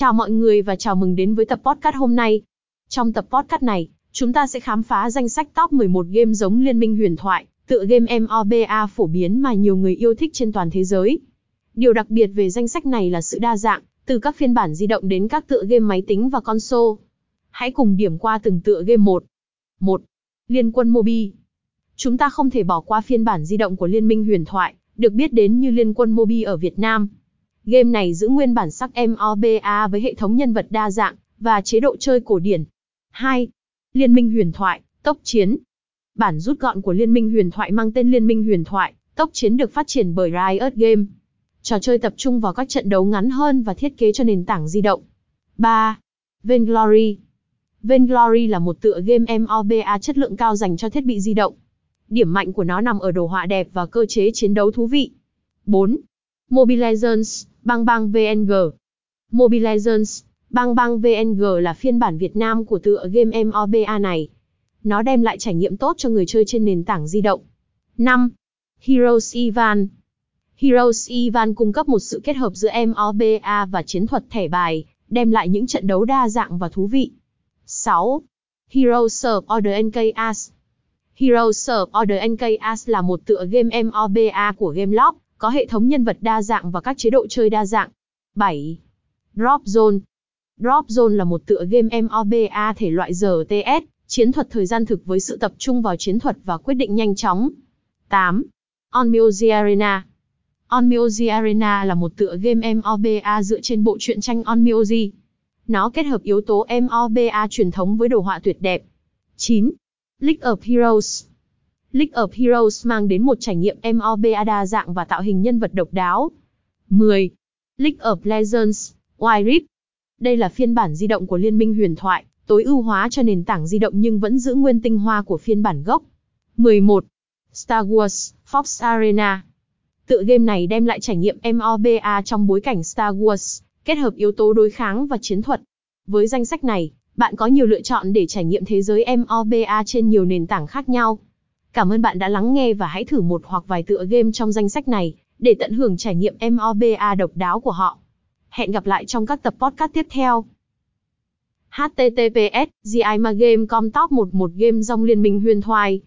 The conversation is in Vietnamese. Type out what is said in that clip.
Chào mọi người và chào mừng đến với tập podcast hôm nay. Trong tập podcast này, chúng ta sẽ khám phá danh sách top 11 game giống Liên minh huyền thoại, tựa game MOBA phổ biến mà nhiều người yêu thích trên toàn thế giới. Điều đặc biệt về danh sách này là sự đa dạng, từ các phiên bản di động đến các tựa game máy tính và console. Hãy cùng điểm qua từng tựa game một. 1. Liên quân Mobi. Chúng ta không thể bỏ qua phiên bản di động của Liên minh huyền thoại, được biết đến như Liên quân Mobi ở Việt Nam. Game này giữ nguyên bản sắc MOBA với hệ thống nhân vật đa dạng và chế độ chơi cổ điển. 2. Liên minh huyền thoại, tốc chiến. Bản rút gọn của Liên minh huyền thoại mang tên Liên minh huyền thoại, tốc chiến được phát triển bởi Riot Game. Trò chơi tập trung vào các trận đấu ngắn hơn và thiết kế cho nền tảng di động. 3. Vainglory. Vainglory là một tựa game MOBA chất lượng cao dành cho thiết bị di động. Điểm mạnh của nó nằm ở đồ họa đẹp và cơ chế chiến đấu thú vị. 4. Mobile Legends, Bang Bang VNG. Mobile Legends, Bang Bang VNG là phiên bản Việt Nam của tựa game MOBA này. Nó đem lại trải nghiệm tốt cho người chơi trên nền tảng di động. 5. Heroes Ivan. Heroes Ivan cung cấp một sự kết hợp giữa MOBA và chiến thuật thẻ bài, đem lại những trận đấu đa dạng và thú vị. 6. Heroes of Order NKS Heroes of Order NKS là một tựa game MOBA của Gameloft, có hệ thống nhân vật đa dạng và các chế độ chơi đa dạng. 7. Drop Zone Drop Zone là một tựa game MOBA thể loại RTS, chiến thuật thời gian thực với sự tập trung vào chiến thuật và quyết định nhanh chóng. 8. Onmyoji Arena Onmyoji Arena là một tựa game MOBA dựa trên bộ truyện tranh Onmyoji. Nó kết hợp yếu tố MOBA truyền thống với đồ họa tuyệt đẹp. 9. League of Heroes League of Heroes mang đến một trải nghiệm MOBA đa dạng và tạo hình nhân vật độc đáo. 10. League of Legends, Wild Rift. Đây là phiên bản di động của Liên minh huyền thoại, tối ưu hóa cho nền tảng di động nhưng vẫn giữ nguyên tinh hoa của phiên bản gốc. 11. Star Wars, Fox Arena. Tựa game này đem lại trải nghiệm MOBA trong bối cảnh Star Wars, kết hợp yếu tố đối kháng và chiến thuật. Với danh sách này, bạn có nhiều lựa chọn để trải nghiệm thế giới MOBA trên nhiều nền tảng khác nhau. Cảm ơn bạn đã lắng nghe và hãy thử một hoặc vài tựa game trong danh sách này để tận hưởng trải nghiệm MOBA độc đáo của họ. Hẹn gặp lại trong các tập podcast tiếp theo. https GIMAGame.com Top 11 game dòng liên minh huyền thoại